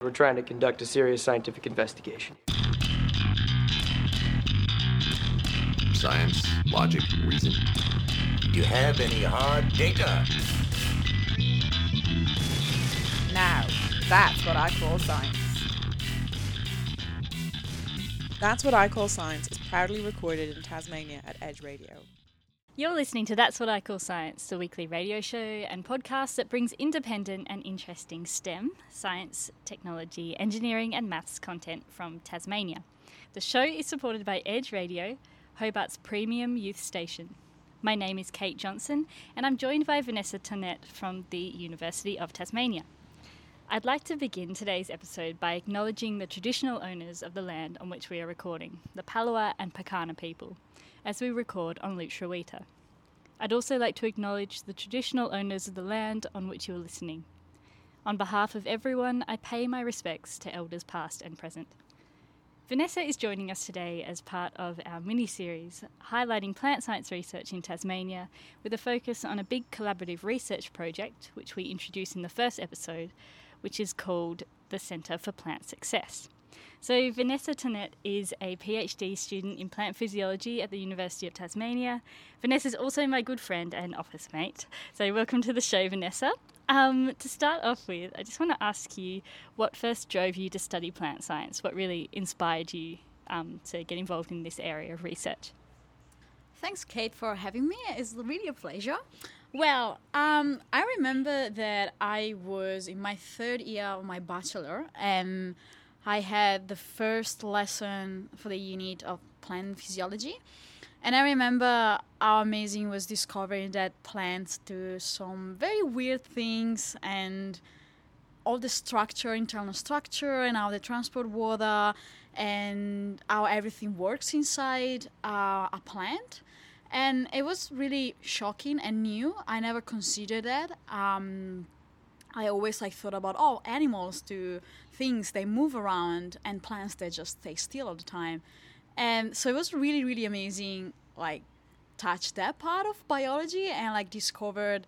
We're trying to conduct a serious scientific investigation. Science, logic, reason. Do you have any hard data? Now, that's what I call science. That's What I Call Science is proudly recorded in Tasmania at Edge Radio. You're listening to That's What I Call Science, the weekly radio show and podcast that brings independent and interesting STEM, science, technology, engineering, and maths content from Tasmania. The show is supported by Edge Radio, Hobart's premium youth station. My name is Kate Johnson, and I'm joined by Vanessa Tonet from the University of Tasmania. I'd like to begin today's episode by acknowledging the traditional owners of the land on which we are recording, the Palawa and Pakana people, as we record on Lutruwita. I'd also like to acknowledge the traditional owners of the land on which you are listening. On behalf of everyone, I pay my respects to elders past and present. Vanessa is joining us today as part of our mini series highlighting plant science research in Tasmania with a focus on a big collaborative research project, which we introduced in the first episode, which is called the Centre for Plant Success. So, Vanessa Tonet is a PhD student in plant physiology at the University of Tasmania. Vanessa is also my good friend and office mate. So, welcome to the show, Vanessa. Um, to start off with, I just want to ask you what first drove you to study plant science? What really inspired you um, to get involved in this area of research? Thanks, Kate, for having me. It's really a pleasure. Well, um, I remember that I was in my third year of my bachelor, and I had the first lesson for the unit of plant physiology. And I remember how amazing was discovering that plants do some very weird things and all the structure, internal structure, and how they transport water and how everything works inside uh, a plant. And it was really shocking and new. I never considered that. Um, I always like thought about oh animals do things they move around and plants they just stay still all the time. And so it was really really amazing like touch that part of biology and like discovered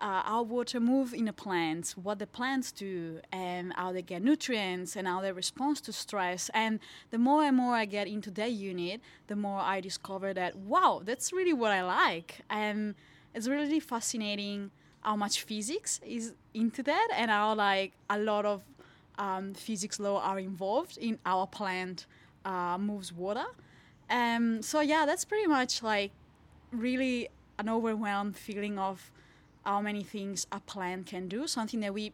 uh, how water move in the plants what the plants do and how they get nutrients and how they respond to stress. And the more and more i get into that unit the more i discover that wow that's really what i like. And it's really fascinating how much physics is into that and how like a lot of um, physics law are involved in our plant uh, moves water. Um, so yeah, that's pretty much like really an overwhelmed feeling of how many things a plant can do. Something that we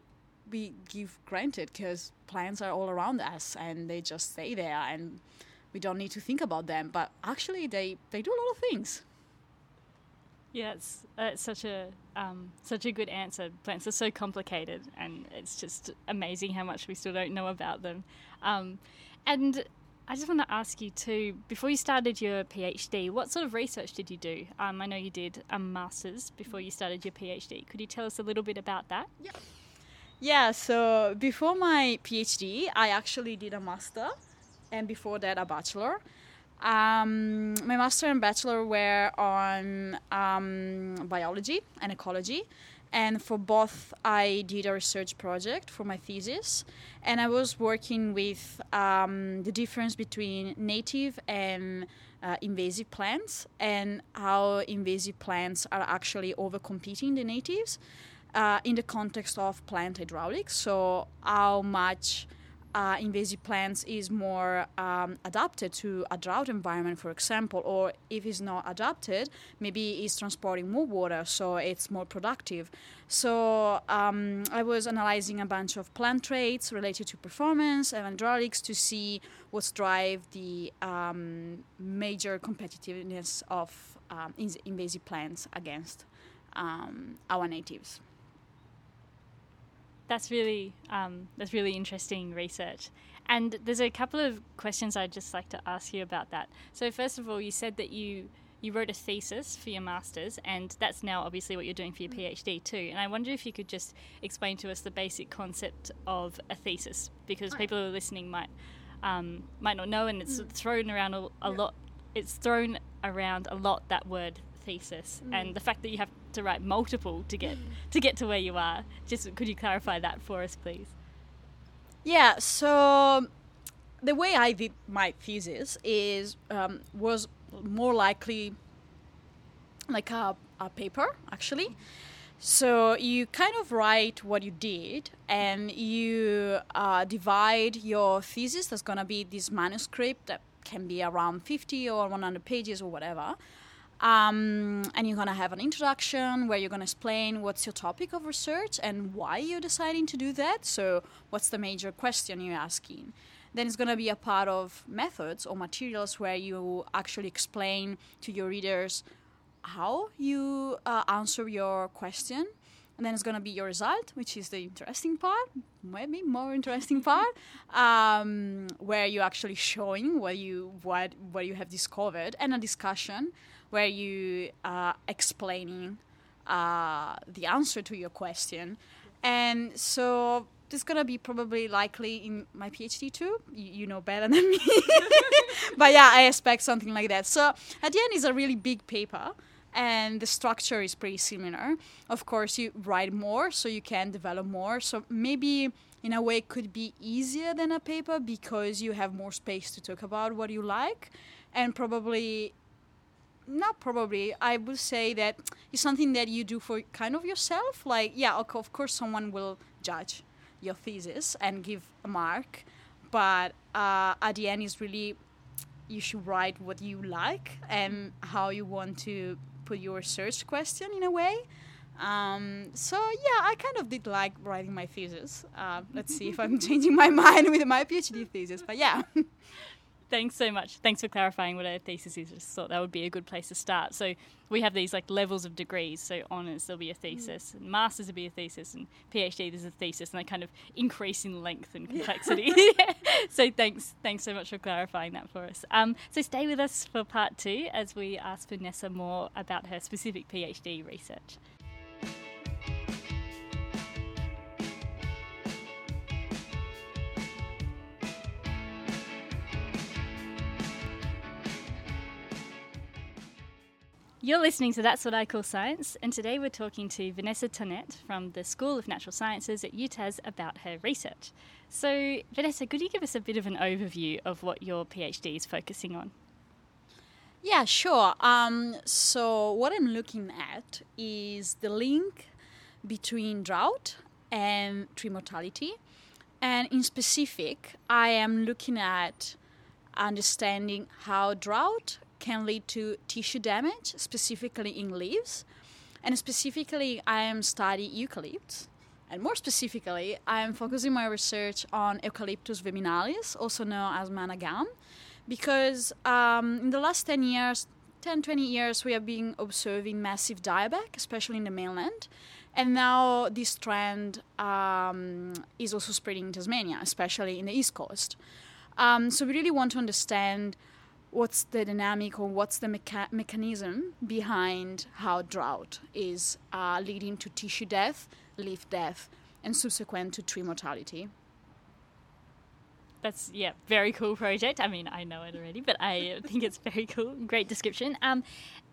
we give granted because plants are all around us and they just stay there and we don't need to think about them. But actually, they they do a lot of things. Yeah, it's, uh, it's such a um, such a good answer. Plants are so complicated, and it's just amazing how much we still don't know about them. Um, and I just want to ask you too, before you started your PhD, what sort of research did you do? Um, I know you did a master's before you started your PhD. Could you tell us a little bit about that? Yeah. Yeah. So before my PhD, I actually did a master, and before that, a bachelor. Um, my master and bachelor were on um, biology and ecology, and for both, I did a research project for my thesis, and I was working with um, the difference between native and uh, invasive plants and how invasive plants are actually overcompeting the natives uh, in the context of plant hydraulics. So, how much uh, invasive plants is more um, adapted to a drought environment, for example, or if it's not adapted, maybe it's transporting more water, so it's more productive. So um, I was analyzing a bunch of plant traits related to performance and hydraulics to see what's drive the um, major competitiveness of um, invasive plants against um, our natives that's really um, that's really interesting research. And there's a couple of questions I'd just like to ask you about that. So first of all, you said that you you wrote a thesis for your masters, and that's now obviously what you're doing for your PhD too. And I wonder if you could just explain to us the basic concept of a thesis, because people who are listening might um, might not know, and it's mm. thrown around a, a lot. It's thrown around a lot that word thesis, mm. and the fact that you have to write multiple to get to get to where you are. Just could you clarify that for us, please? Yeah, so the way I did my thesis is um, was more likely like a, a paper actually. So you kind of write what you did, and you uh, divide your thesis. That's gonna be this manuscript that can be around 50 or 100 pages or whatever. Um, and you're gonna have an introduction where you're gonna explain what's your topic of research and why you're deciding to do that. So, what's the major question you're asking? Then it's gonna be a part of methods or materials where you actually explain to your readers how you uh, answer your question and then it's going to be your result which is the interesting part maybe more interesting part um, where you're actually showing what you what what you have discovered and a discussion where you are explaining uh, the answer to your question and so this is gonna be probably likely in my PhD too. You, you know better than me, but yeah, I expect something like that. So at the end, it's a really big paper, and the structure is pretty similar. Of course, you write more, so you can develop more. So maybe in a way it could be easier than a paper because you have more space to talk about what you like, and probably not probably. I would say that it's something that you do for kind of yourself. Like yeah of course someone will judge your thesis and give a mark but uh, at the end it's really you should write what you like and how you want to put your research question in a way. Um, so yeah i kind of did like writing my thesis. Uh, let's see if i'm changing my mind with my phd thesis but yeah Thanks so much. Thanks for clarifying what a thesis is. I just thought that would be a good place to start. So we have these like levels of degrees. So honours there'll be a thesis, and masters will be a thesis, and PhD there's a thesis, and they kind of increase in length and complexity. so thanks, thanks so much for clarifying that for us. Um, so stay with us for part two as we ask Vanessa more about her specific PhD research. You're listening to That's What I Call Science, and today we're talking to Vanessa Tonet from the School of Natural Sciences at UTAS about her research. So, Vanessa, could you give us a bit of an overview of what your PhD is focusing on? Yeah, sure. Um, so, what I'm looking at is the link between drought and tree mortality. And in specific, I am looking at understanding how drought can lead to tissue damage, specifically in leaves. And specifically, I am studying eucalypts. And more specifically, I am focusing my research on Eucalyptus viminalis, also known as manna gum, because um, in the last 10 years, 10, 20 years, we have been observing massive dieback, especially in the mainland. And now this trend um, is also spreading in Tasmania, especially in the east coast. Um, so we really want to understand what's the dynamic or what's the mecha- mechanism behind how drought is uh, leading to tissue death, leaf death, and subsequent to tree mortality. That's yeah, very cool project. I mean, I know it already, but I think it's very cool. Great description. Um,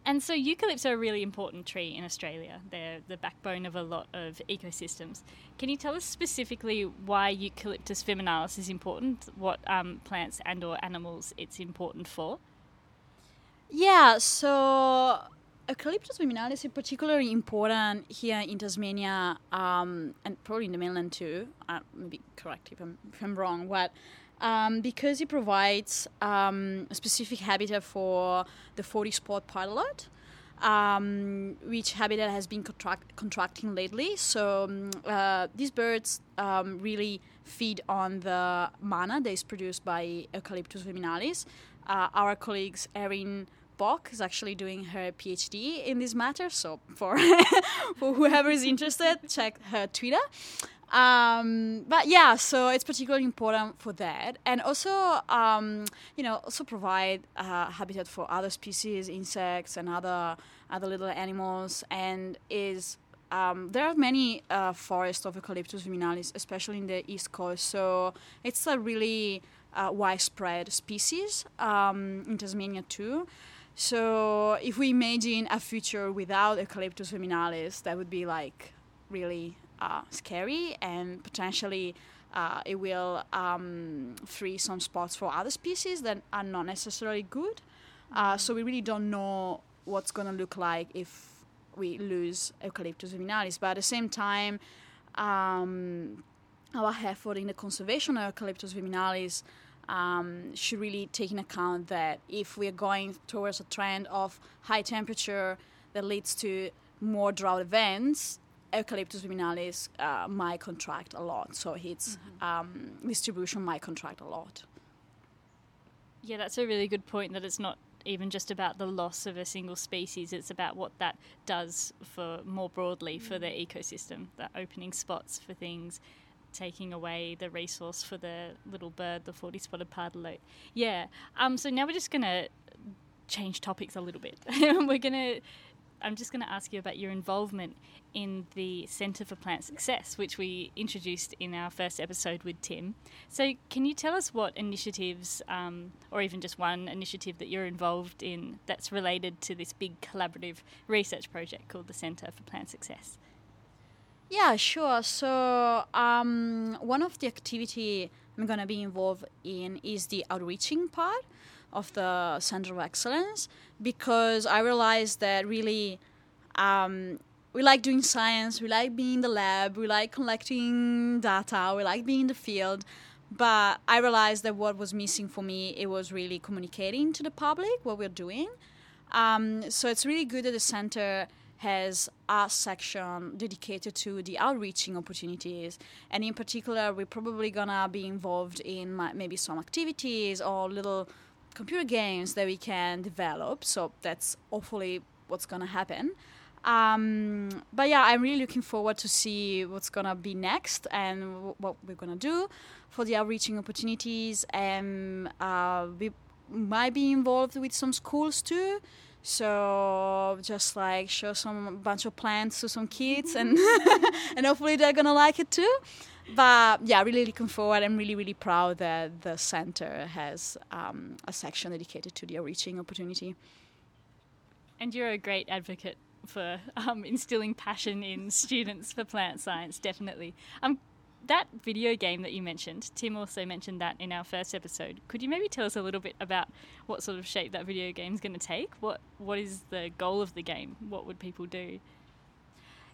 and so eucalypts are a really important tree in Australia. They're the backbone of a lot of ecosystems. Can you tell us specifically why Eucalyptus viminalis is important? What um, plants and or animals it's important for? Yeah, so Eucalyptus viminalis is particularly important here in Tasmania um, and probably in the mainland too. Uh, maybe correct if I'm, if I'm wrong, but um, because it provides um, a specific habitat for the 40 spot pardalote. Um, which habitat has been contract- contracting lately. So um, uh, these birds um, really feed on the manna that is produced by Eucalyptus viminalis. Uh, our colleagues Erin Bock is actually doing her PhD in this matter. So for for whoever is interested, check her Twitter. Um, but yeah, so it's particularly important for that, and also um, you know also provide uh, habitat for other species, insects, and other other little animals, and is um, there are many uh, forests of Eucalyptus viminalis, especially in the east coast. So it's a really uh, widespread species um, in Tasmania too. So if we imagine a future without Eucalyptus viminalis, that would be like really uh, scary and potentially uh, it will um, free some spots for other species that are not necessarily good. Uh, so we really don't know what's going to look like if we lose Eucalyptus viminalis. But at the same time, um, our effort in the conservation of Eucalyptus viminalis um, should really take in account that if we're going towards a trend of high temperature that leads to more drought events, Eucalyptus viminalis uh, might contract a lot. So its mm-hmm. um, distribution might contract a lot. Yeah, that's a really good point that it's not even just about the loss of a single species, it's about what that does for more broadly for the mm. ecosystem, that opening spots for things, taking away the resource for the little bird, the 40 spotted pardalote. Yeah. Um, so now we're just going to change topics a little bit. we're going to I'm just going to ask you about your involvement in the Centre for Plant Success, which we introduced in our first episode with Tim. So, can you tell us what initiatives, um, or even just one initiative that you're involved in that's related to this big collaborative research project called the Centre for Plant Success? Yeah, sure. So, um, one of the activity I'm going to be involved in is the outreaching part of the Center of Excellence because I realized that really um, we like doing science, we like being in the lab, we like collecting data, we like being in the field. But I realized that what was missing for me, it was really communicating to the public what we're doing. Um, so it's really good that the center has a section dedicated to the outreaching opportunities. And in particular, we're probably gonna be involved in maybe some activities or little computer games that we can develop. So that's hopefully what's gonna happen. Um, but yeah, I'm really looking forward to see what's gonna be next and w- what we're gonna do for the outreaching opportunities. And uh, we might be involved with some schools too. So just like show some bunch of plants to some kids, and and hopefully they're gonna like it too but yeah, really looking forward. I'm really, really proud that the center has um, a section dedicated to the reaching opportunity. And you're a great advocate for um, instilling passion in students for plant science, definitely. Um, that video game that you mentioned, Tim also mentioned that in our first episode. Could you maybe tell us a little bit about what sort of shape that video game is going to take? What What is the goal of the game? What would people do?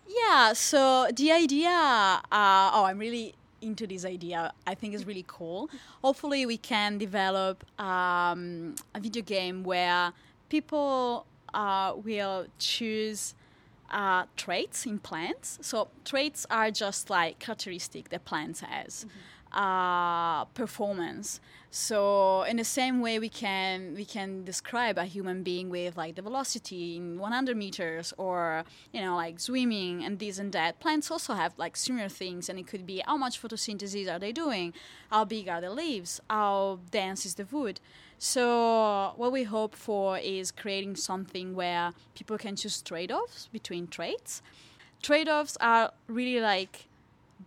Yeah, so the idea, uh, oh, I'm really into this idea. I think it's really cool. Hopefully, we can develop um, a video game where people uh, will choose uh, traits in plants. So traits are just like characteristic that plants has. Mm-hmm uh, performance. So in the same way we can we can describe a human being with like the velocity in 100 meters or you know like swimming and this and that. Plants also have like similar things, and it could be how much photosynthesis are they doing, how big are the leaves, how dense is the wood. So what we hope for is creating something where people can choose trade-offs between traits. Trade-offs are really like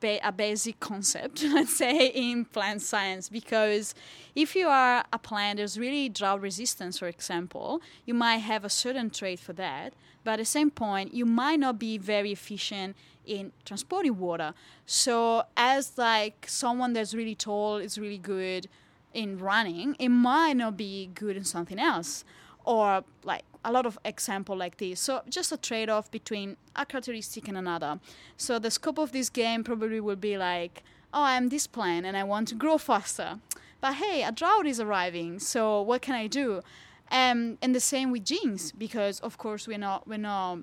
a basic concept, let's say, in plant science. Because if you are a plant, there's really drought resistance, for example, you might have a certain trait for that, but at the same point, you might not be very efficient in transporting water. So, as like someone that's really tall is really good in running, it might not be good in something else. Or like a lot of example like this. So just a trade-off between a characteristic and another. So the scope of this game probably will be like, oh, I'm this plant and I want to grow faster. But hey, a drought is arriving, so what can I do? Um, and the same with genes, because of course we're not we're not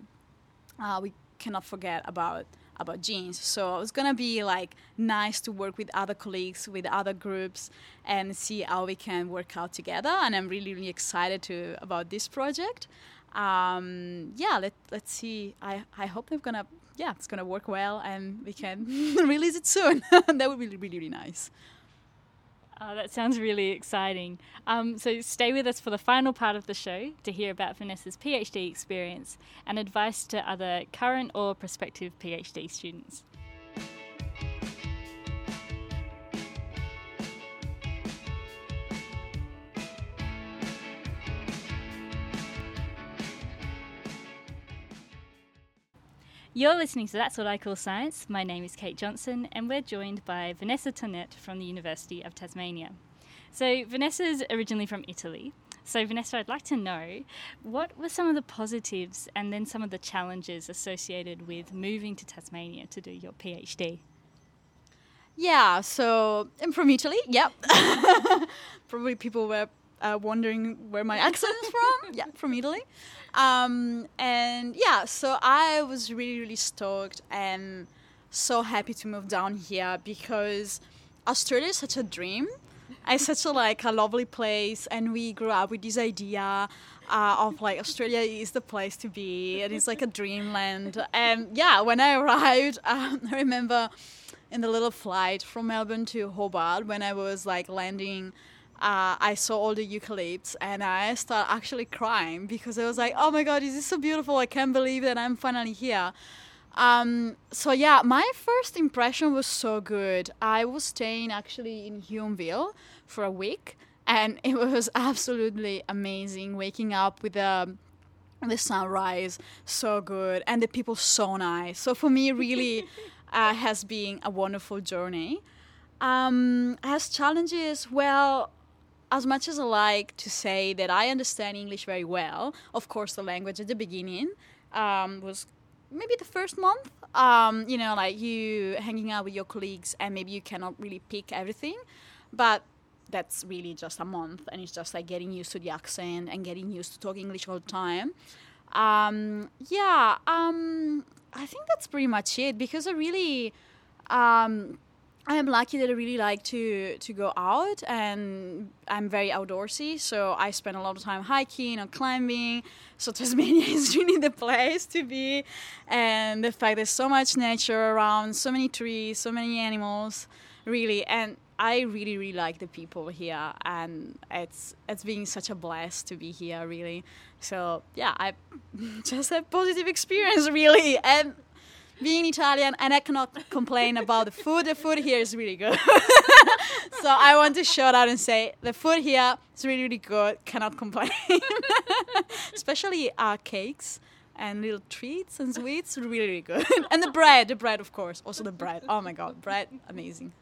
uh, we cannot forget about about genes. So it's gonna be like nice to work with other colleagues, with other groups, and see how we can work out together. And I'm really really excited to about this project. Um, yeah, let let's see. I I hope they're gonna yeah it's gonna work well and we can release it soon. that would be really really nice. Uh, that sounds really exciting. Um, so stay with us for the final part of the show to hear about Vanessa's PhD experience and advice to other current or prospective PhD students. You're listening to That's What I Call Science. My name is Kate Johnson, and we're joined by Vanessa Tonet from the University of Tasmania. So, Vanessa's originally from Italy. So, Vanessa, I'd like to know what were some of the positives and then some of the challenges associated with moving to Tasmania to do your PhD? Yeah, so I'm from Italy. Yep. Probably people were uh, wondering where my accent is from. yeah, from Italy. Um, and yeah, so I was really, really stoked and so happy to move down here because Australia is such a dream. It's such a like a lovely place, and we grew up with this idea uh, of like Australia is the place to be, and it's like a dreamland. And yeah, when I arrived, um, I remember in the little flight from Melbourne to Hobart when I was like landing. Uh, I saw all the eucalypts and I started actually crying because I was like, oh my god, is this so beautiful? I can't believe that I'm finally here. Um, so yeah, my first impression was so good. I was staying actually in Huonville for a week, and it was absolutely amazing. Waking up with the the sunrise, so good, and the people so nice. So for me, really, uh, has been a wonderful journey. Um, has challenges, well, as much as I like to say that I understand English very well, of course, the language at the beginning um, was maybe the first month. Um, you know, like you hanging out with your colleagues, and maybe you cannot really pick everything, but that's really just a month, and it's just like getting used to the accent and getting used to talking English all the time. Um, yeah, um, I think that's pretty much it because I really. I am lucky that I really like to to go out and I'm very outdoorsy, so I spend a lot of time hiking or climbing. So Tasmania is really the place to be, and the fact there's so much nature around, so many trees, so many animals, really, and I really really like the people here, and it's it's been such a blast to be here, really. So yeah, I just a positive experience, really, and being Italian, and I cannot complain about the food. The food here is really good. so I want to shout out and say the food here is really, really good. Cannot complain. Especially our cakes and little treats and sweets, really, really good. and the bread, the bread, of course. Also the bread. Oh my god, bread, amazing.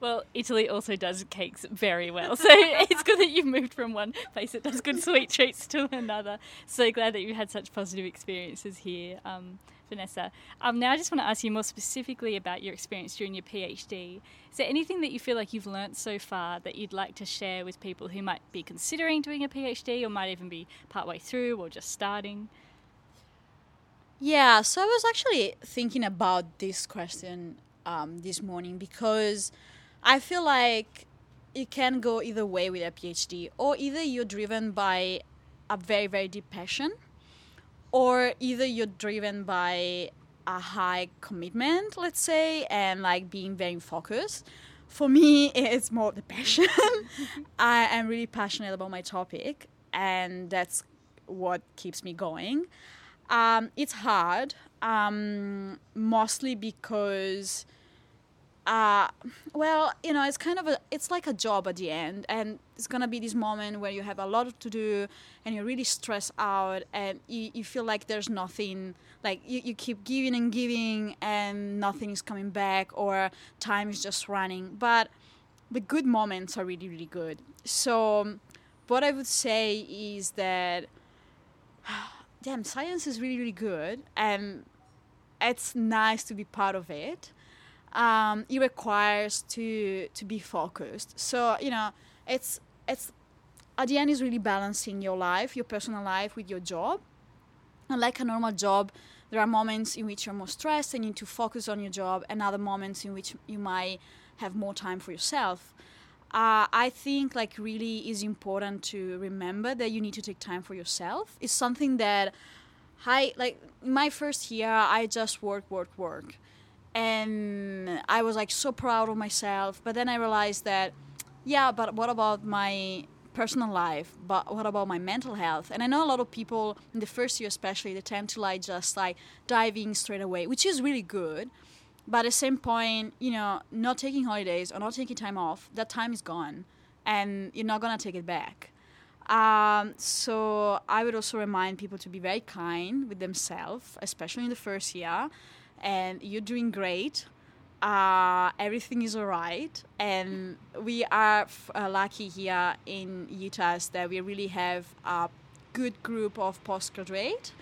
Well, Italy also does cakes very well. So it's good that you've moved from one place that does good sweet treats to another. So glad that you had such positive experiences here. Um, Vanessa. Um, now, I just want to ask you more specifically about your experience during your PhD. Is there anything that you feel like you've learnt so far that you'd like to share with people who might be considering doing a PhD or might even be partway through or just starting? Yeah, so I was actually thinking about this question um, this morning because I feel like it can go either way with a PhD, or either you're driven by a very, very deep passion or either you're driven by a high commitment, let's say, and like being very focused. For me, it's more the passion. I am really passionate about my topic, and that's what keeps me going. Um, it's hard, um, mostly because uh, well, you know, it's kind of a, it's like a job at the end, and it's gonna be this moment where you have a lot to do, and you're really stressed out, and you, you feel like there's nothing, like you, you keep giving and giving, and nothing is coming back, or time is just running. But the good moments are really, really good. So, what I would say is that, damn, science is really, really good, and it's nice to be part of it um, it requires to to be focused. So you know, it's it's at the end is really balancing your life, your personal life with your job. And like a normal job, there are moments in which you're more stressed and you need to focus on your job, and other moments in which you might have more time for yourself. Uh, I think like really is important to remember that you need to take time for yourself. It's something that I like my first year I just work, work, work and I was like so proud of myself. But then I realized that, yeah, but what about my personal life? But what about my mental health? And I know a lot of people in the first year, especially, they tend to like just like diving straight away, which is really good. But at the same point, you know, not taking holidays or not taking time off, that time is gone, and you're not gonna take it back. Um, so I would also remind people to be very kind with themselves, especially in the first year. And you're doing great. Uh, everything is all right. And we are f- uh, lucky here in UTAS that we really have a good group of postgraduate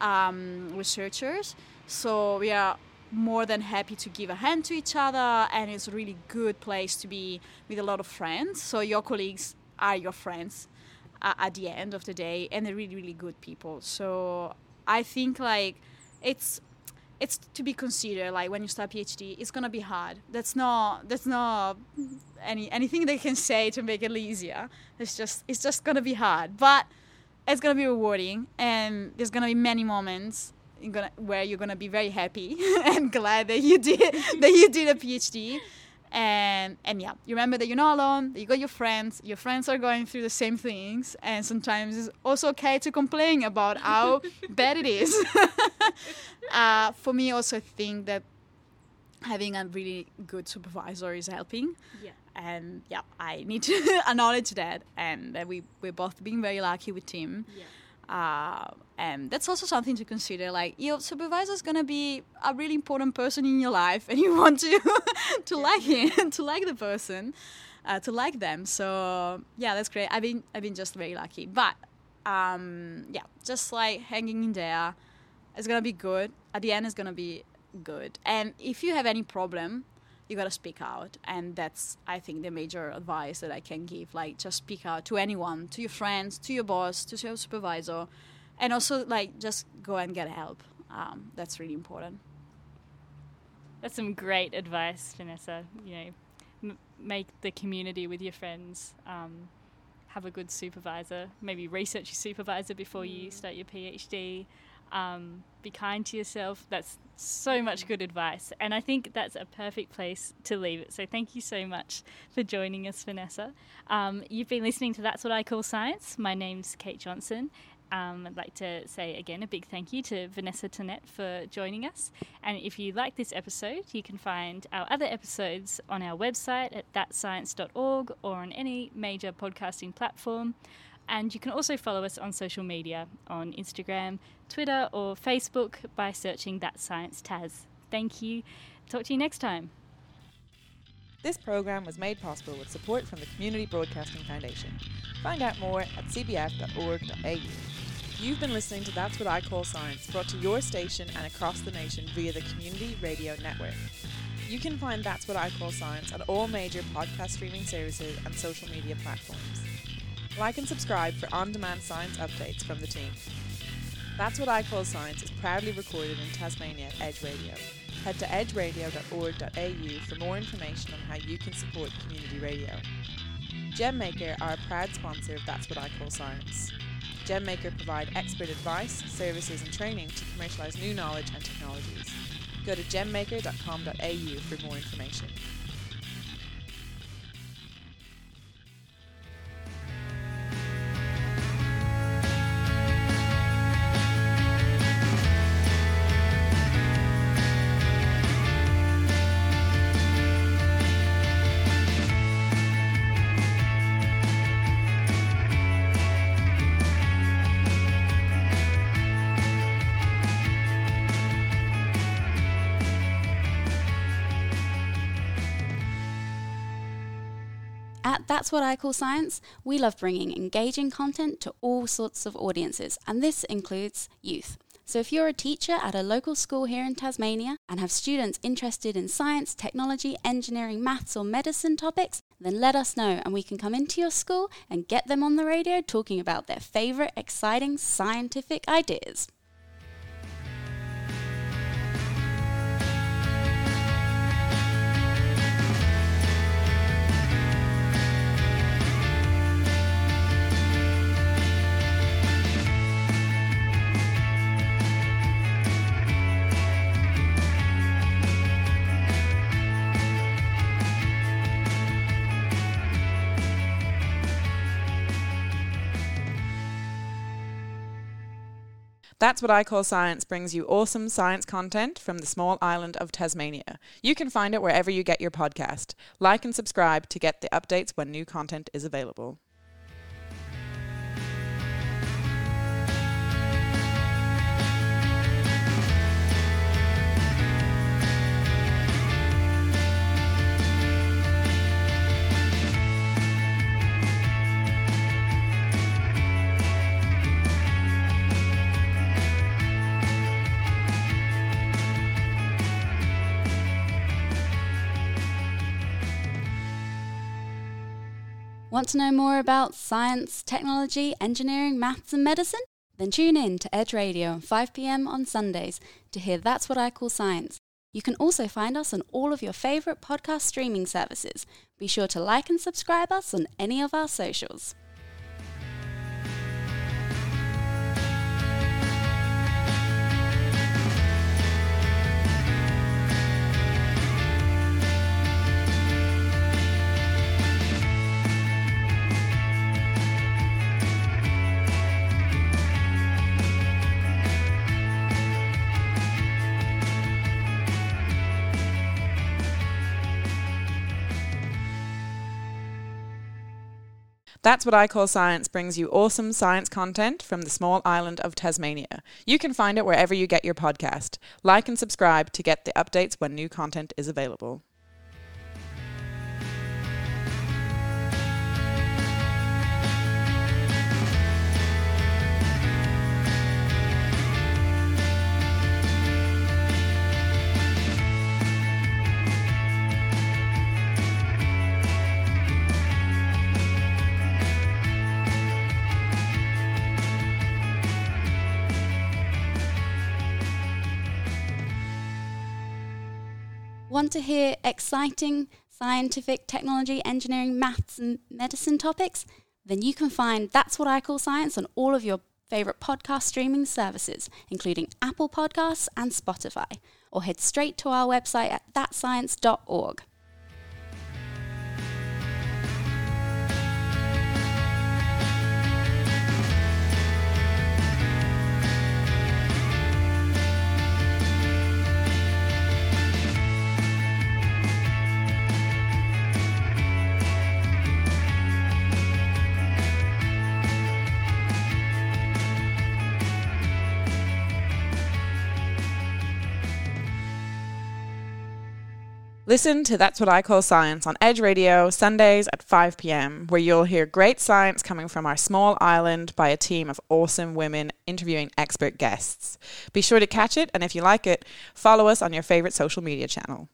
um, researchers. So we are more than happy to give a hand to each other, and it's a really good place to be with a lot of friends. So your colleagues are your friends uh, at the end of the day, and they're really, really good people. So I think like it's it's to be considered like when you start PhD, it's gonna be hard. That's not that's not any anything they can say to make it easier. It's just it's just gonna be hard, but it's gonna be rewarding, and there's gonna be many moments gonna, where you're gonna be very happy and glad that you did that you did a PhD. And and yeah, you remember that you're not alone. That you got your friends. Your friends are going through the same things, and sometimes it's also okay to complain about how bad it is. Uh, for me, also think that having a really good supervisor is helping. Yeah. And yeah, I need to acknowledge that, and that we we're both being very lucky with Tim. Yeah. Uh, and that's also something to consider. Like your supervisor is gonna be a really important person in your life, and you want to to like him, to like the person, uh, to like them. So yeah, that's great. I've been I've been just very lucky. But um, yeah, just like hanging in there, it's gonna be good. At the end, it's gonna be good. And if you have any problem, you gotta speak out and that's i think the major advice that i can give like just speak out to anyone to your friends to your boss to your supervisor and also like just go and get help um, that's really important That's some great advice, Vanessa. You know, m- make the community with your friends. Um, have a good supervisor. Maybe research your supervisor before you start your PhD. Um, be kind to yourself. That's so much good advice, and I think that's a perfect place to leave it. So thank you so much for joining us, Vanessa. Um, you've been listening to That's What I Call Science. My name's Kate Johnson. Um, I'd like to say again a big thank you to Vanessa Tonet for joining us. And if you like this episode, you can find our other episodes on our website at thatscience.org or on any major podcasting platform. And you can also follow us on social media on Instagram, Twitter, or Facebook by searching That Science Taz. Thank you. Talk to you next time. This program was made possible with support from the Community Broadcasting Foundation. Find out more at cbf.org.au. You've been listening to That's What I Call Science, brought to your station and across the nation via the Community Radio Network. You can find That's What I Call Science on all major podcast streaming services and social media platforms. Like and subscribe for on demand science updates from the team. That's What I Call Science is proudly recorded in Tasmania at Edge Radio. Head to edgeradio.org.au for more information on how you can support community radio. GemMaker are a proud sponsor of That's What I Call Science. GemMaker provide expert advice, services, and training to commercialise new knowledge and technologies. Go to gemmaker.com.au for more information. That's What I Call Science, we love bringing engaging content to all sorts of audiences, and this includes youth. So if you're a teacher at a local school here in Tasmania and have students interested in science, technology, engineering, maths, or medicine topics, then let us know and we can come into your school and get them on the radio talking about their favourite exciting scientific ideas. That's What I Call Science brings you awesome science content from the small island of Tasmania. You can find it wherever you get your podcast. Like and subscribe to get the updates when new content is available. Want to know more about science, technology, engineering, maths, and medicine? Then tune in to Edge Radio at 5 pm on Sundays to hear That's What I Call Science. You can also find us on all of your favourite podcast streaming services. Be sure to like and subscribe us on any of our socials. That's What I Call Science brings you awesome science content from the small island of Tasmania. You can find it wherever you get your podcast. Like and subscribe to get the updates when new content is available. Want to hear exciting scientific, technology, engineering, maths, and medicine topics? Then you can find That's What I Call Science on all of your favourite podcast streaming services, including Apple Podcasts and Spotify, or head straight to our website at thatscience.org. Listen to That's What I Call Science on Edge Radio Sundays at 5 pm, where you'll hear great science coming from our small island by a team of awesome women interviewing expert guests. Be sure to catch it, and if you like it, follow us on your favourite social media channel.